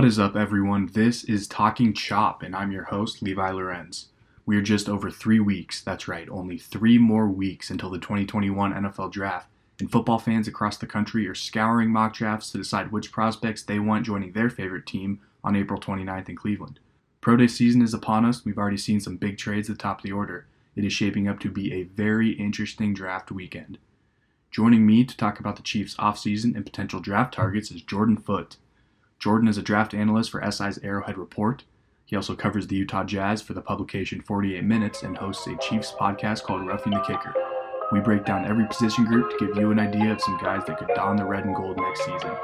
What is up, everyone? This is Talking Chop, and I'm your host, Levi Lorenz. We are just over three weeks, that's right, only three more weeks until the 2021 NFL Draft, and football fans across the country are scouring mock drafts to decide which prospects they want joining their favorite team on April 29th in Cleveland. Pro Day season is upon us. We've already seen some big trades at the top of the order. It is shaping up to be a very interesting draft weekend. Joining me to talk about the Chiefs' offseason and potential draft targets is Jordan Foote. Jordan is a draft analyst for SI's Arrowhead Report. He also covers the Utah Jazz for the publication 48 Minutes and hosts a Chiefs podcast called Roughing the Kicker. We break down every position group to give you an idea of some guys that could don the red and gold next season.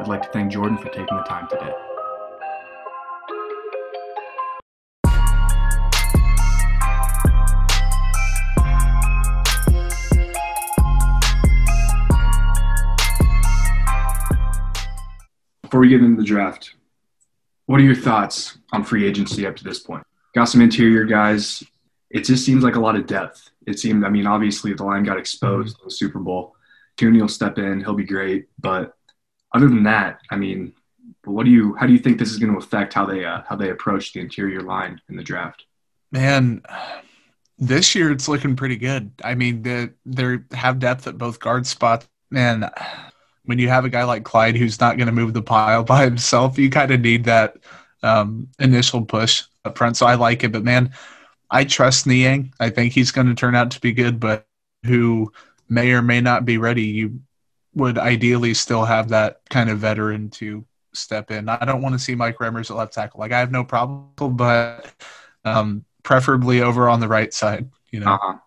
I'd like to thank Jordan for taking the time today. Before we get into the draft, what are your thoughts on free agency up to this point? Got some interior guys. It just seems like a lot of depth. It seemed, I mean, obviously the line got exposed in the Super Bowl. Thuney will step in, he'll be great. But other than that, I mean, what do you, how do you think this is going to affect how they, uh, how they approach the interior line in the draft? Man, this year it's looking pretty good. I mean, they they have depth at both guard spots. Man, when you have a guy like Clyde who's not going to move the pile by himself, you kind of need that um, initial push up front. So I like it, but man, I trust Niang. I think he's going to turn out to be good, but who may or may not be ready. You would ideally still have that kind of veteran to step in. I don't want to see Mike Remmers at left tackle. Like I have no problem, but um, preferably over on the right side. You know, uh-huh.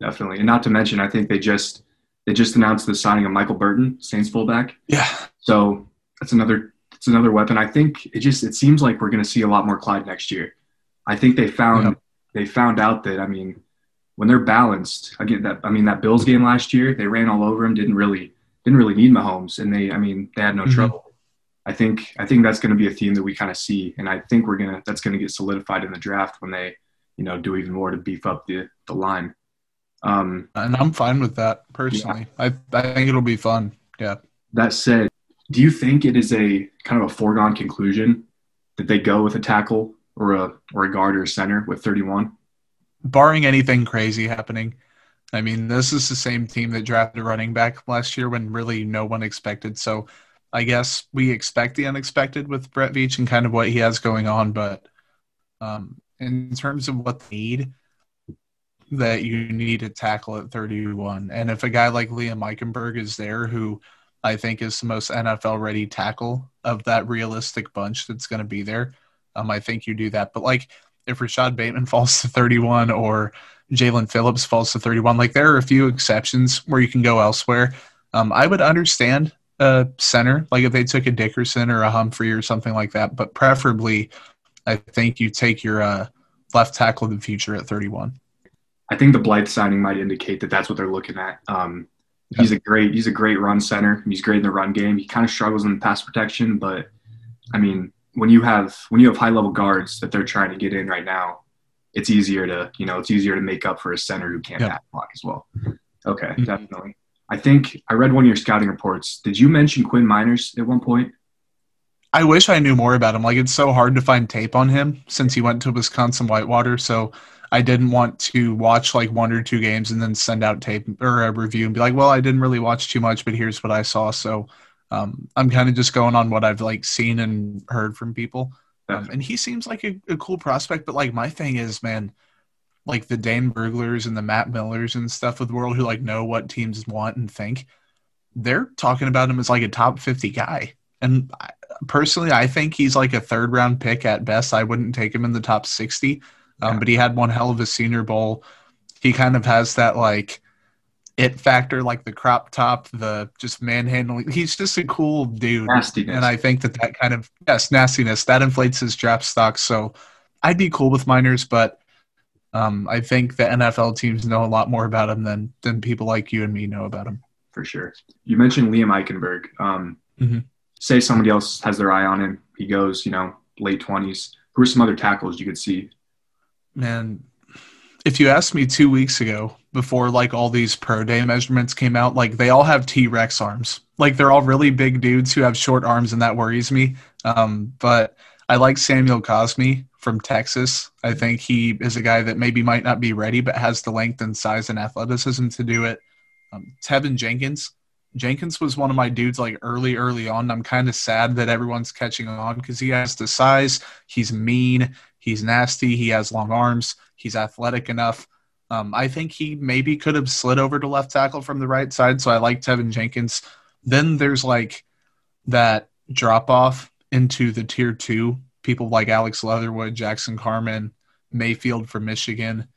definitely, and not to mention, I think they just they just announced the signing of Michael Burton, Saints fullback. Yeah. So that's another it's another weapon. I think it just it seems like we're going to see a lot more Clyde next year. I think they found they found out that I mean when they're balanced again that I mean that Bills game last year they ran all over him didn't really didn't really need Mahomes and they I mean they had no mm-hmm. trouble. I think I think that's going to be a theme that we kind of see and I think we're gonna that's going to get solidified in the draft when they you know do even more to beef up the the line. Um, and I'm fine with that personally. Yeah. I I think it'll be fun. Yeah. That said, do you think it is a kind of a foregone conclusion that they go with a tackle or a or a guard or a center with 31? Barring anything crazy happening. I mean, this is the same team that drafted a running back last year when really no one expected. So I guess we expect the unexpected with Brett Veach and kind of what he has going on. But um, in terms of what they need, that you need to tackle at 31. And if a guy like Liam Eichenberg is there, who I think is the most NFL ready tackle of that realistic bunch that's going to be there, um, I think you do that. But like if Rashod Bateman falls to 31 or Jaelan Phillips falls to 31, like there are a few exceptions where you can go elsewhere. Um, I would understand a center, like if they took a Dickerson or a Humphrey or something like that, but preferably, I think you take your uh, left tackle of the future at 31. I think the Blythe signing might indicate that that's what they're looking at. Um, he's a great he's a great run center. He's great in the run game. He kind of struggles in pass protection, but I mean, when you have when you have high level guards that they're trying to get in right now, it's easier to you know it's easier to make up for a center who can't yep. block as well. Okay, mm-hmm. definitely. I think I read one of your scouting reports. Did you mention Quinn Meinerz at one point? I wish I knew more about him. Like it's so hard to find tape on him since he went to Wisconsin Whitewater. So I didn't want to watch like one or two games and then send out tape or a review and be like, well, I didn't really watch too much, but here's what I saw. So um, I'm kind of just going on what I've like seen and heard from people. Um, and he seems like a, a, cool prospect, but like my thing is, man, like the Dane Bruglers and the Matt Millers and stuff of the world who like know what teams want and think, they're talking about him as like a top 50 guy. And I, personally, I think he's like a third round pick at best. I wouldn't take him in the top 60 um, but he had one hell of a Senior Bowl. He kind of has that like it factor, like the crop top, the just manhandling. He's just a cool dude, nastiness. and I think that that kind of yes, nastiness that inflates his draft stock. So I'd be cool with Meinerz, but um, I think the NFL teams know a lot more about him than than people like you and me know about him. For sure. You mentioned Liam Eichenberg. Um, mm-hmm. Say somebody else has their eye on him. He goes, you know, late twenties. Who are some other tackles you could see man, if you asked me two weeks ago before like all these pro day measurements came out, like they all have T Rex arms. Like they're all really big dudes who have short arms, and that worries me. Um, but I like Samuel Cosmi from Texas. I think he is a guy that maybe might not be ready, but has the length and size and athleticism to do it. Um, Teven Jenkins. Jenkins was one of my dudes like early, early on. I'm kind of sad that everyone's catching on because he has the size. He's mean. He's nasty. He has long arms. He's athletic enough. Um, I think he maybe could have slid over to left tackle from the right side. So I like Teven Jenkins. Then there's like that drop off into the tier two, people like Alex Leatherwood, Jackson Carman, Mayfield from Michigan.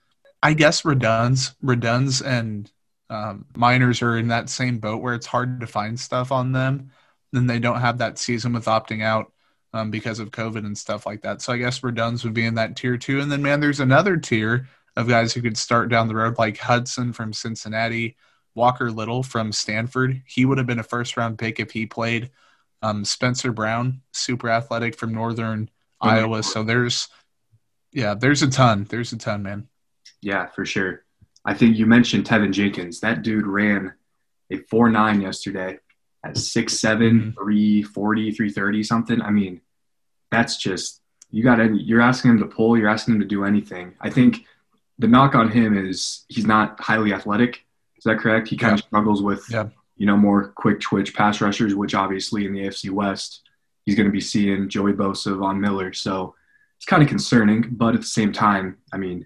I guess Radunz, Radunz and um, Meinerz are in that same boat where it's hard to find stuff on them. Then they don't have that season with opting out um, because of COVID and stuff like that. So I guess Radunz would be in that tier two. And then, man, there's another tier of guys who could start down the road, like Hudson from Cincinnati, Walker Little from Stanford. He would have been a first round pick if he played. Um, Spencer Brown, super athletic from Northern mm-hmm. Iowa. So there's, yeah, there's a ton. There's a ton, man. Yeah, for sure. I think you mentioned Teven Jenkins. That dude ran a 4 9 yesterday at 6'7, mm-hmm. 340, 330, something. I mean, that's just, you got to, you're asking him to pull, you're asking him to do anything. I think the knock on him is he's not highly athletic. Is that correct? He kind yeah. of struggles with yeah you know, more quick twitch pass rushers, which obviously in the AFC West, he's going to be seeing Joey Bosa, Von Miller. So it's kind of concerning, but at the same time, I mean,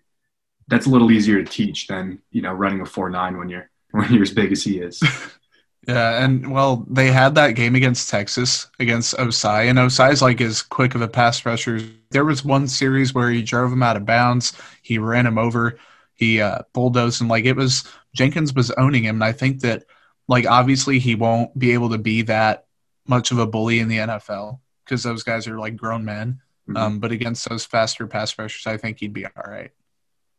that's a little easier to teach than, you know, running a four nine when you're, when you're as big as he is. yeah. And well, they had that game against Texas against Ossai and Ossai's like as quick of a pass rusher. There was one series where he drove him out of bounds. He ran him over. He uh, bulldozed and like it was Jenkins was owning him. And I think that, like obviously he won't be able to be that much of a bully in the NFL because those guys are like grown men. Mm-hmm. Um, but against those faster pass rushers, I think he'd be all right.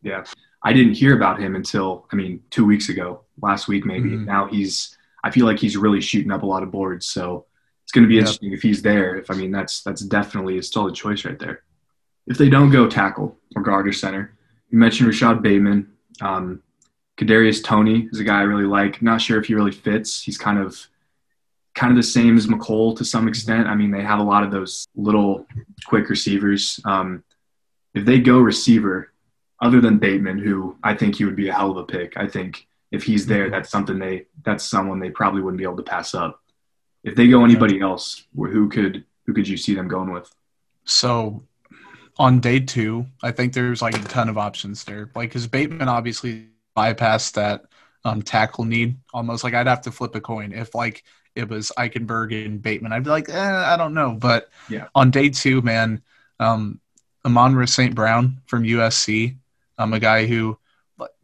Yeah, I didn't hear about him until I mean two weeks ago, last week maybe. Mm-hmm. Now he's I feel like he's really shooting up a lot of boards. So it's going to be yep. interesting if he's there. If I mean that's that's definitely a solid choice right there. If they don't go tackle or guard or center, you mentioned Rashod Bateman. Um, Kadarius Toney is a guy I really like. Not sure if he really fits. He's kind of kind of the same as Mecole to some extent. I mean, they have a lot of those little quick receivers. Um, if they go receiver, other than Bateman, who I think he would be a hell of a pick. I think if he's there, mm-hmm. that's something they that's someone they probably wouldn't be able to pass up. If they go anybody else, who could who could you see them going with? So on day two, I think there's like a ton of options there. Like, because Bateman obviously bypassed that um, tackle need almost. Like I'd have to flip a coin if like it was Eichenberg and Bateman. I'd be like, eh, I don't know. But yeah. on day two, man, um, Amon St. Brown from USC, I'm a guy who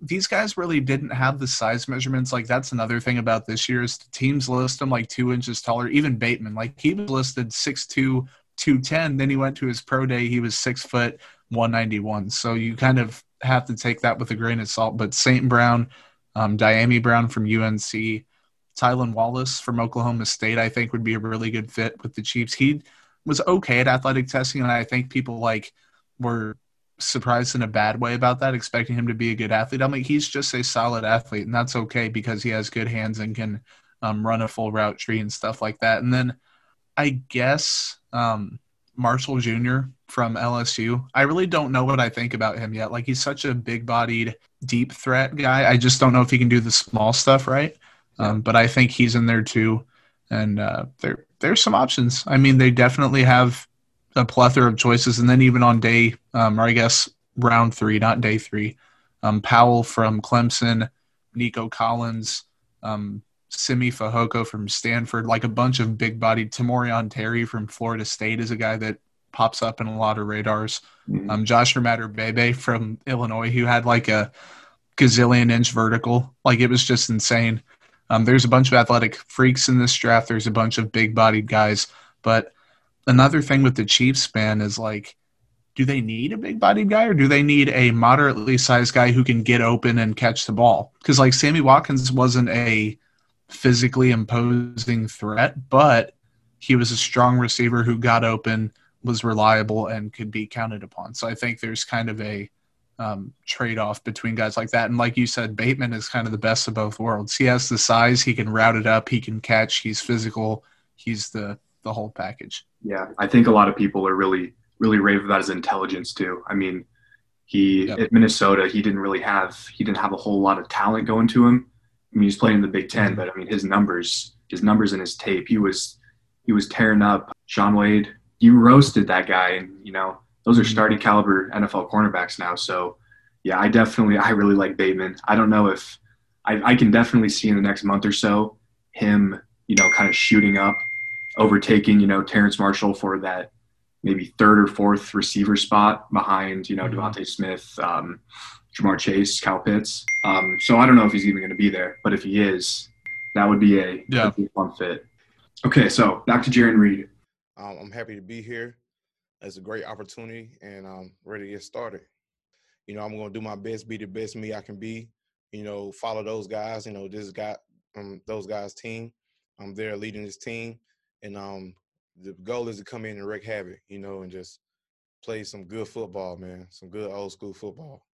these guys really didn't have the size measurements. Like that's another thing about this year is the teams list him like two inches taller. Even Bateman, like he was listed 6'2", 210. Then he went to his pro day. He was six foot 191. So you kind of have to take that with a grain of salt. But St. Brown, um, Dyami Brown from UNC, Tylan Wallace from Oklahoma State, I think would be a really good fit with the Chiefs. He was okay at athletic testing, and I think people like were surprised in a bad way about that, expecting him to be a good athlete. I'm like, he's just a solid athlete, and that's okay because he has good hands and can um, run a full route tree and stuff like that. And then I guess um, Marshall Jr. from LSU. I really don't know what I think about him yet. Like he's such a big-bodied, deep threat guy. I just don't know if he can do the small stuff right. Um, but I think he's in there too, and uh, there there's some options. I mean, they definitely have a plethora of choices, and then even on day, um, or I guess round three, not day three, um, Powell from Clemson, Nico Collins, um, Simi Fehoko from Stanford, like a bunch of big bodied. Tamorrion Terry from Florida State is a guy that pops up in a lot of radars. Mm-hmm. Um, Josh Bebe from Illinois, who had like a gazillion inch vertical. Like it was just insane. Um, there's a bunch of athletic freaks in this draft. There's a bunch of big bodied guys. But another thing with the Chiefs, man, is like, do they need a big bodied guy or do they need a moderately sized guy who can get open and catch the ball? Because like Sammy Watkins wasn't a physically imposing threat, but he was a strong receiver who got open, was reliable, and could be counted upon. So I think there's kind of a um, trade off between guys like that. And like you said, Bateman is kind of the best of both worlds. He has the size, he can route it up, he can catch, he's physical, he's the the whole package. Yeah, I think a lot of people are really really rave about his intelligence too. I mean, he yep. at Minnesota he didn't really have he didn't have a whole lot of talent going to him. I mean, he's playing in the Big 10 mm-hmm. but I mean his numbers his numbers in his tape he was he was tearing up Shaun Wade. You roasted that guy, and you know those are mm-hmm. starting caliber NFL cornerbacks now. So yeah, I definitely I really like Bateman. I don't know if I, I can definitely see in the next month or so him you know kind of shooting up, overtaking you know Terrence Marshall for that maybe third or fourth receiver spot behind you know mm-hmm. DeVonta Smith, um, Ja'Marr Chase, Kyle Pitts. Um, so I don't know if he's even going to be there, but if he is, that would be a, yeah. fun fit. Okay, so back to Jarran Reed. Um, I'm happy to be here. It's a great opportunity, and I'm ready to get started. You know, I'm going to do my best, be the best me I can be. You know, follow those guys. You know, this guy, um, those guys' team. I'm there leading this team, and um, the goal is to come in and wreak havoc. You know, and just play some good football, man. Some good old school football.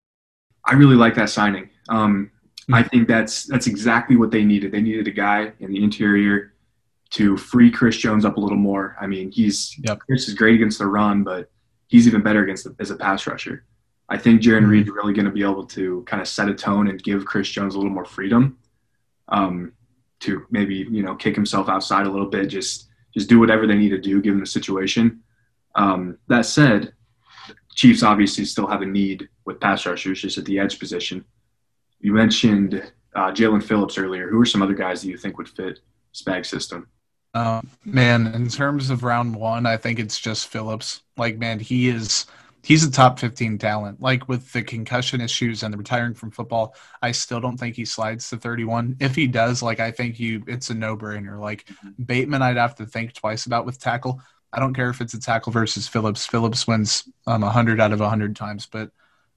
I really like that signing. Um, I think that's that's exactly what they needed. They needed a guy in the interior to free Chris Jones up a little more. I mean, he's yep. Chris is great against the run, but he's even better against the, as a pass rusher. I think Jarran mm-hmm. Reed's really going to be able to kind of set a tone and give Chris Jones a little more freedom um, to maybe you know kick himself outside a little bit, just just do whatever they need to do given the situation. Um, that said, Chiefs obviously still have a need with pass rushers just at the edge position. You mentioned uh, Jaelan Phillips earlier. Who are some other guys that you think would fit Spag system? Um, man, in terms of round one, I think it's just Phillips. Like, man, he is he's a top 15 talent. Like with the concussion issues and the retiring from football, I still don't think he slides to 31. If he does, like I think you it's a no-brainer. Like Bateman I'd have to think twice about with tackle. I don't care if it's a tackle versus Phillips. Phillips wins um 100 out of 100 times, but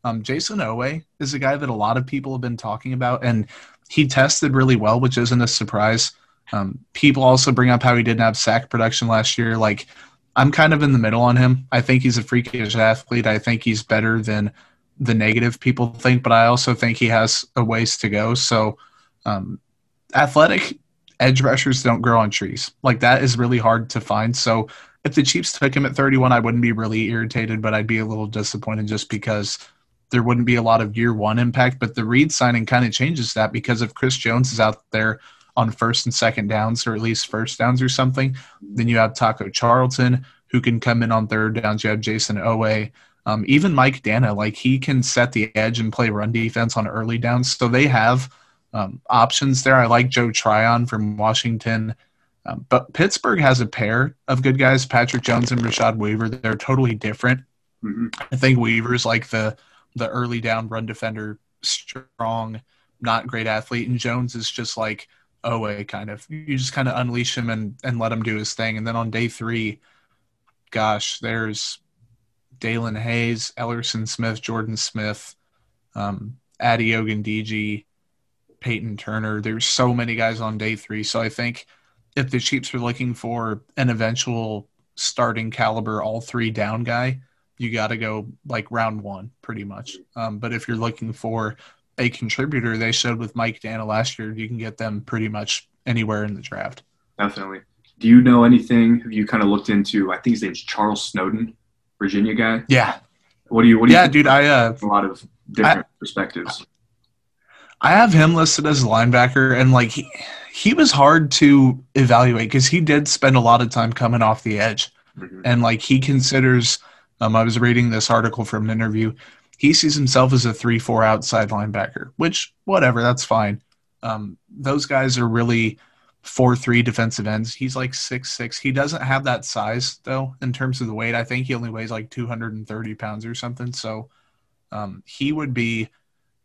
um, Jayson Oweh is a guy that a lot of people have been talking about, and he tested really well, which isn't a surprise. Um, people also bring up how he didn't have sack production last year. Like, I'm kind of in the middle on him. I think he's a freakish athlete. I think he's better than the negative people think, but I also think he has a ways to go. So, um, athletic edge rushers don't grow on trees. Like, that is really hard to find. So, if the Chiefs took him at 31, I wouldn't be really irritated, but I'd be a little disappointed just because there wouldn't be a lot of year one impact. But the Reed signing kind of changes that because if Chris Jones is out there on first and second downs, or at least first downs or something. Then you have Taco Charlton, who can come in on third downs. You have Jayson Oweh. Um, even Mike Danna, like he can set the edge and play run defense on early downs. So they have um, options there. I like Joe Tryon from Washington. Um, but Pittsburgh has a pair of good guys, Patrick Jones and Rashad Weaver. They're totally different. Mm-hmm. I think Weaver's like the the early down run defender, strong, not great athlete, and Jones is just like – Oweh kind of. You just kind of unleash him and, and let him do his thing. And then on day three, gosh, there's Daelin Hayes, Ellerson Smith, Jordan Smith, um, Addy Ogundeji, Peyton Turner. There's so many guys on day three. So I think if the Chiefs are looking for an eventual starting caliber all three down guy, you got to go like round one pretty much. Um, but if you're looking for a contributor they showed with Mike Danna last year, you can get them pretty much anywhere in the draft. Definitely. Do you know anything? Have you kind of looked into? I think his name's Charles Snowden, Virginia guy. Yeah. What do you? What do yeah, you? dude. I uh, a lot of different I, perspectives. I have him listed as a linebacker, and like he, he was hard to evaluate because he did spend a lot of time coming off the edge, mm-hmm. and like he considers. Um, I was reading this article from an interview he sees himself as a 3 4 outside linebacker, which, whatever, that's fine. Um, those guys are really 4 3 defensive ends. He's like six six. He doesn't have that size, though, in terms of the weight. I think he only weighs like 230 pounds or something. So um, he would be,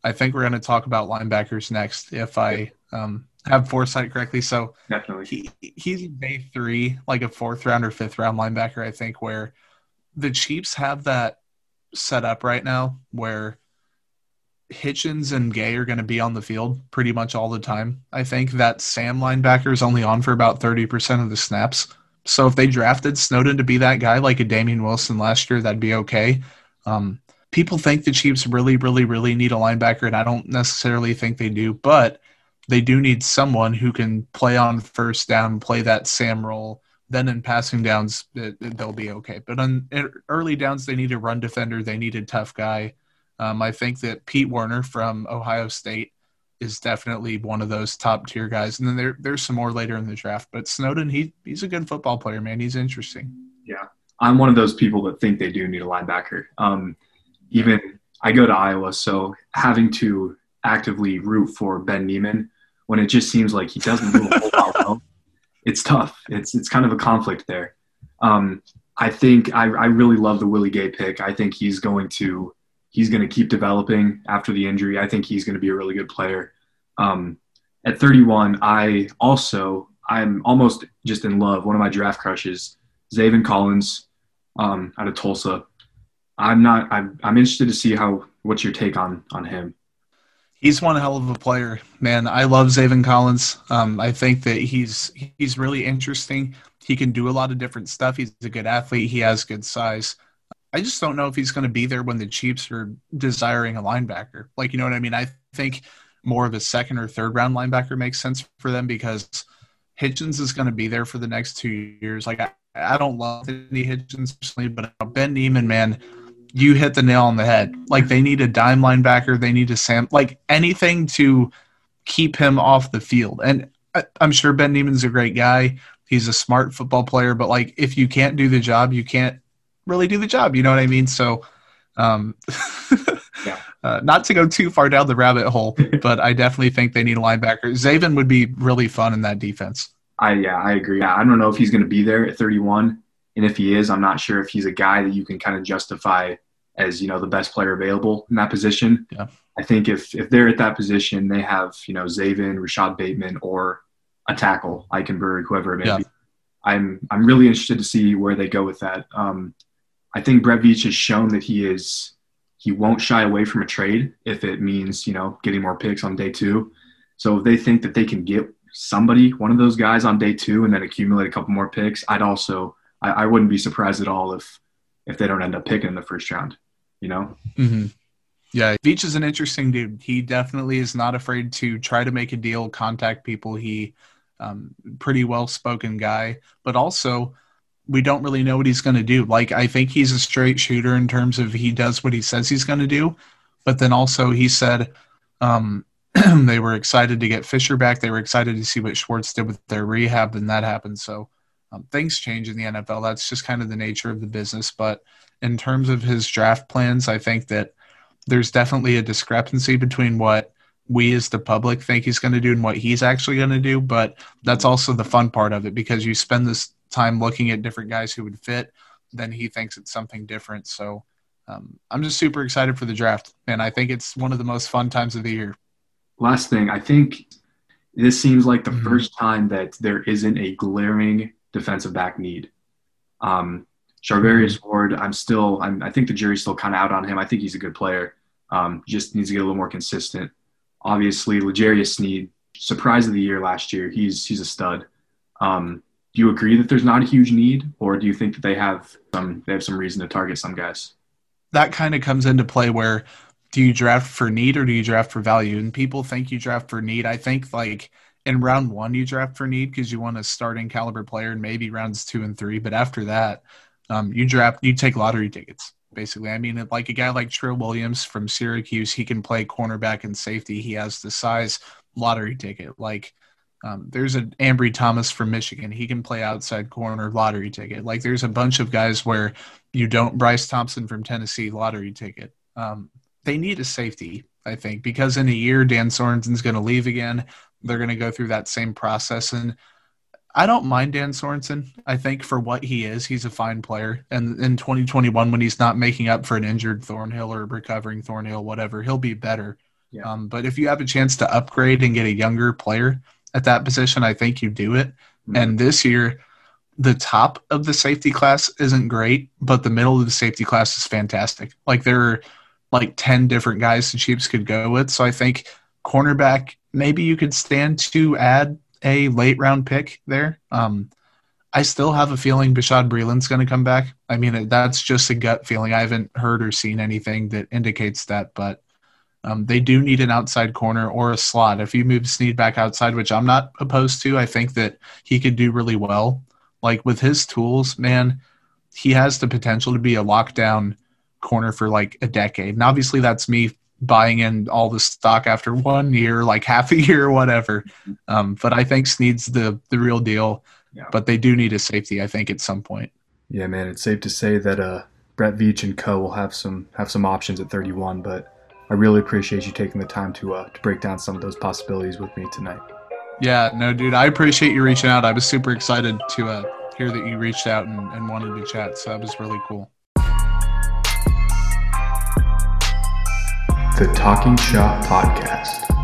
I think we're going to talk about linebackers next if I um, have foresight correctly. So definitely. He, he's day three, like a fourth round or fifth round linebacker, I think, where the Chiefs have that set up right now where Hitchens and Gay are going to be on the field pretty much all the time. I think that Sam linebacker is only on for about 30% of the snaps. So if they drafted Snowden to be that guy like a Damien Wilson last year, that'd be okay. Um, people think the Chiefs really, really, really need a linebacker, and I don't necessarily think they do, but they do need someone who can play on first down, play that Sam role, then in passing downs they'll be okay. But on early downs, they need a run defender. They need a tough guy. Um, I think that Pete Werner from Ohio State is definitely one of those top tier guys. And then there, there's some more later in the draft. But Snowden, he he's a good football player, man. He's interesting. Yeah, I'm one of those people that think they do need a linebacker. Um, even I go to Iowa, so having to actively root for Ben Niemann when it just seems like he doesn't do a whole lot well, it's tough. It's it's kind of a conflict there. Um, I think I, I really love the Willie Gay pick. I think he's going to he's going to keep developing after the injury. I think he's going to be a really good player. Um, at 31, I also I'm almost just in love. One of my draft crushes, Zaven Collins, um, out of Tulsa. I'm not. I'm, I'm interested to see how. What's your take on on him? He's one hell of a player, man. I love Zaven Collins. Um, I think that he's he's really interesting. He can do a lot of different stuff. He's a good athlete. He has good size. I just don't know if he's going to be there when the Chiefs are desiring a linebacker. Like, you know what I mean? I think more of a second or third round linebacker makes sense for them because Hitchens is going to be there for the next two years. Like, I, I don't love any Hitchens personally, but Ben Niemann, man, you hit the nail on the head. Like, they need a dime linebacker. They need a Sam, like anything to keep him off the field. And I, I'm sure Ben Niemann's a great guy. He's a smart football player, but like, if you can't do the job, you can't really do the job. You know what I mean? So, um, yeah. uh, not to go too far down the rabbit hole, but I definitely think they need a linebacker. Zaven would be really fun in that defense. I yeah, I agree. I don't know if he's going to be there at 31, and if he is, I'm not sure if he's a guy that you can kind of justify as you know the best player available in that position. Yeah. I think if if they're at that position, they have you know Zaven, Rashod Bateman, or a tackle, Eichenberg, whoever it may yeah. be. I'm I'm really interested to see where they go with that. Um, I think Brett Veach has shown that he is he won't shy away from a trade if it means you know getting more picks on day two. So if they think that they can get somebody, one of those guys on day two, and then accumulate a couple more picks, I'd also I, I wouldn't be surprised at all if if they don't end up picking in the first round. You know. Mm-hmm. Yeah, Veach is an interesting dude. He definitely is not afraid to try to make a deal, contact people. He um, pretty well spoken guy, but also we don't really know what he's going to do. Like, I think he's a straight shooter in terms of he does what he says he's going to do. But then also, he said um, they were excited to get Fisher back. They were excited to see what Schwartz did with their rehab, and that happened. So um, things change in the NFL. That's just kind of the nature of the business. But in terms of his draft plans, I think that there's definitely a discrepancy between what we as the public think he's going to do and what he's actually going to do. But that's also the fun part of it because you spend this time looking at different guys who would fit, then he thinks it's something different. So um, I'm just super excited for the draft, and I think it's one of the most fun times of the year. Last thing, I think this seems like the mm-hmm. first time that there isn't a glaring defensive back need. Um, Charvarius mm-hmm. Ward, I'm still, I'm, i think the jury's still kind of out on him. I think he's a good player. Um, just needs to get a little more consistent. Obviously, L'Jarius Sneed, surprise of the year last year. He's he's a stud. Um, do you agree that there's not a huge need, or do you think that they have some they have some reason to target some guys? That kind of comes into play where do you draft for need or do you draft for value? And people think you draft for need. I think like in round one you draft for need because you want a starting caliber player, and maybe rounds two and three. But after that, um, you draft you take lottery tickets basically. I mean, like a guy like Trill Williams from Syracuse, he can play cornerback and safety. He has the size lottery ticket. Like um, there's an Ambry Thomas from Michigan. He can play outside corner lottery ticket. Like there's a bunch of guys where you don't. Bryce Thompson from Tennessee lottery ticket. Um, they need a safety, I think, because in a year Dan Sorensen's going to leave again. They're going to go through that same process, and I don't mind Dan Sorensen. I think for what he is, he's a fine player. And in 2021, when he's not making up for an injured Thornhill or recovering Thornhill, whatever, he'll be better. Yeah. Um, but if you have a chance to upgrade and get a younger player at that position, I think you do it. Mm-hmm. And this year, the top of the safety class isn't great, but the middle of the safety class is fantastic. Like there are like 10 different guys the Chiefs could go with. So I think cornerback, maybe you could stand to add a late round pick there. Um, I still have a feeling Bashaud Breeland's going to come back. I mean, that's just a gut feeling. I haven't heard or seen anything that indicates that, but um, they do need an outside corner or a slot. If you move Sneed back outside, which I'm not opposed to, I think that he could do really well. like with his tools, man, he has the potential to be a lockdown corner for like a decade. And obviously, that's me buying in all the stock after one year, like half a year or whatever. Um, but I think Sneed's the the real deal. Yeah. But they do need a safety, I think, at some point. Yeah, man, it's safe to say that uh, Brett Veach and Co will have some have some options at 31. But I really appreciate you taking the time to uh, to break down some of those possibilities with me tonight. Yeah, no, dude, I appreciate you reaching out. I was super excited to uh, hear that you reached out and, and wanted to chat. So that was really cool. The Talking Chop Podcast.